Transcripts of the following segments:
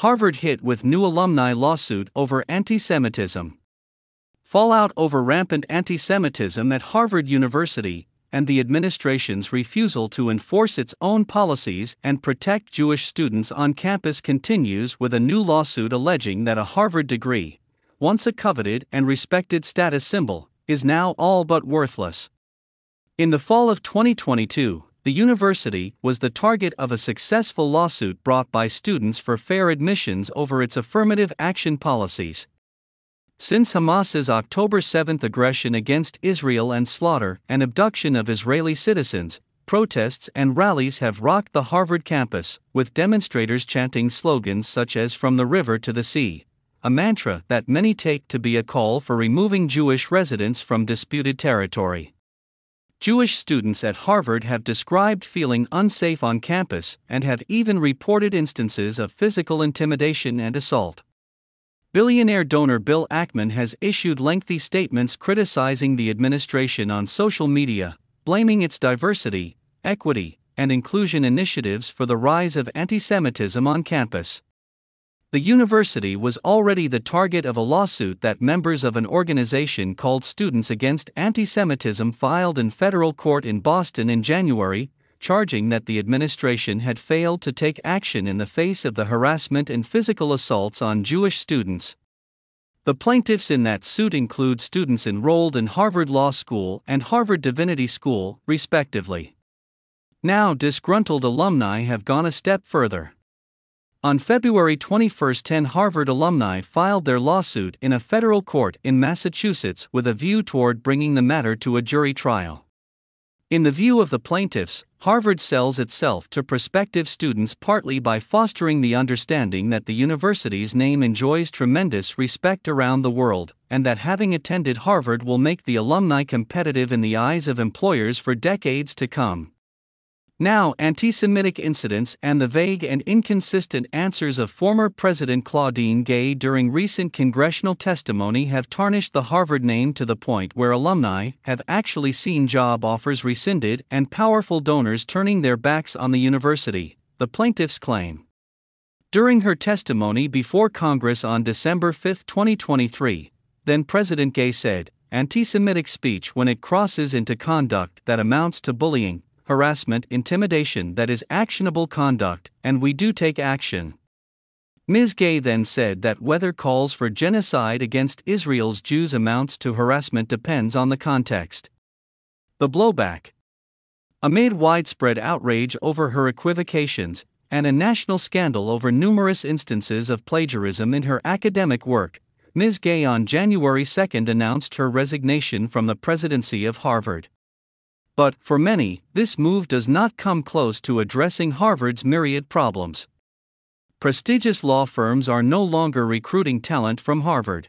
Harvard hit with new alumni lawsuit over anti Semitism. Fallout over rampant anti Semitism at Harvard University, and the administration's refusal to enforce its own policies and protect Jewish students on campus continues with a new lawsuit alleging that a Harvard degree, once a coveted and respected status symbol, is now all but worthless. In the fall of 2022, the university was the target of a successful lawsuit brought by students for fair admissions over its affirmative action policies. Since Hamas's October 7 aggression against Israel and slaughter and abduction of Israeli citizens, protests and rallies have rocked the Harvard campus, with demonstrators chanting slogans such as From the River to the Sea, a mantra that many take to be a call for removing Jewish residents from disputed territory. Jewish students at Harvard have described feeling unsafe on campus and have even reported instances of physical intimidation and assault. Billionaire donor Bill Ackman has issued lengthy statements criticizing the administration on social media, blaming its diversity, equity, and inclusion initiatives for the rise of anti Semitism on campus. The university was already the target of a lawsuit that members of an organization called Students Against Anti Semitism filed in federal court in Boston in January, charging that the administration had failed to take action in the face of the harassment and physical assaults on Jewish students. The plaintiffs in that suit include students enrolled in Harvard Law School and Harvard Divinity School, respectively. Now, disgruntled alumni have gone a step further. On February 21, 10 Harvard alumni filed their lawsuit in a federal court in Massachusetts with a view toward bringing the matter to a jury trial. In the view of the plaintiffs, Harvard sells itself to prospective students partly by fostering the understanding that the university's name enjoys tremendous respect around the world, and that having attended Harvard will make the alumni competitive in the eyes of employers for decades to come. Now, anti Semitic incidents and the vague and inconsistent answers of former President Claudine Gay during recent congressional testimony have tarnished the Harvard name to the point where alumni have actually seen job offers rescinded and powerful donors turning their backs on the university, the plaintiffs claim. During her testimony before Congress on December 5, 2023, then President Gay said, Anti Semitic speech, when it crosses into conduct that amounts to bullying, harassment, intimidation that is actionable conduct, and we do take action. Ms. Gay then said that whether calls for genocide against Israel's Jews amounts to harassment depends on the context. The blowback. Amid widespread outrage over her equivocations, and a national scandal over numerous instances of plagiarism in her academic work, Ms. Gay on January 2 announced her resignation from the presidency of Harvard. But, for many, this move does not come close to addressing Harvard's myriad problems. Prestigious law firms are no longer recruiting talent from Harvard.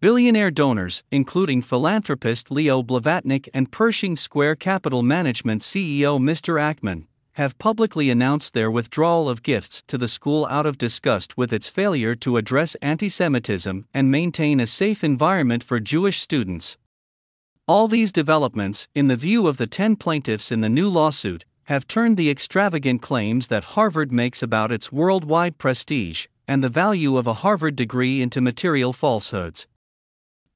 Billionaire donors, including philanthropist Leo Blavatnik and Pershing Square Capital Management CEO Mr. Ackman, have publicly announced their withdrawal of gifts to the school out of disgust with its failure to address anti Semitism and maintain a safe environment for Jewish students. All these developments, in the view of the 10 plaintiffs in the new lawsuit, have turned the extravagant claims that Harvard makes about its worldwide prestige and the value of a Harvard degree into material falsehoods.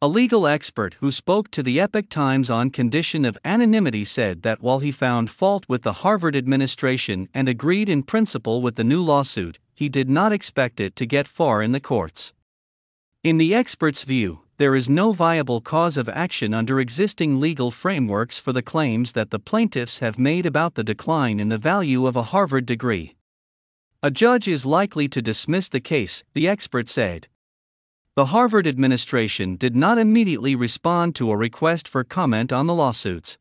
A legal expert who spoke to the Epoch Times on condition of anonymity said that while he found fault with the Harvard administration and agreed in principle with the new lawsuit, he did not expect it to get far in the courts. In the expert's view, there is no viable cause of action under existing legal frameworks for the claims that the plaintiffs have made about the decline in the value of a Harvard degree. A judge is likely to dismiss the case, the expert said. The Harvard administration did not immediately respond to a request for comment on the lawsuits.